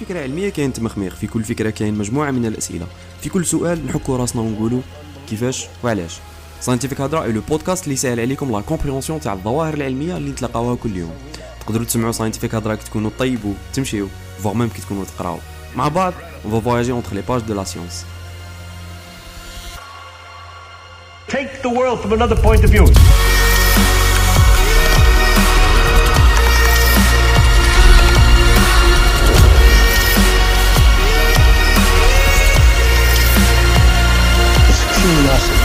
فكرة علمية كاين تمخميخ في كل فكرة كاين مجموعة من الأسئلة. في كل سؤال نحكوا راسنا ونقولوا كيفاش وعلاش. scientific هضره le podcast اللي يسهل عليكم la compréhension تاع الظواهر العلميه اللي نتلاقاوها كل يوم تقدروا تسمعوا scientific هضره كي تكونوا طيبوا تمشيو فوغ ميم كي تكونوا تقراو مع بعض va voyager entre les pages de la science. Take the world from another point of view. nothing.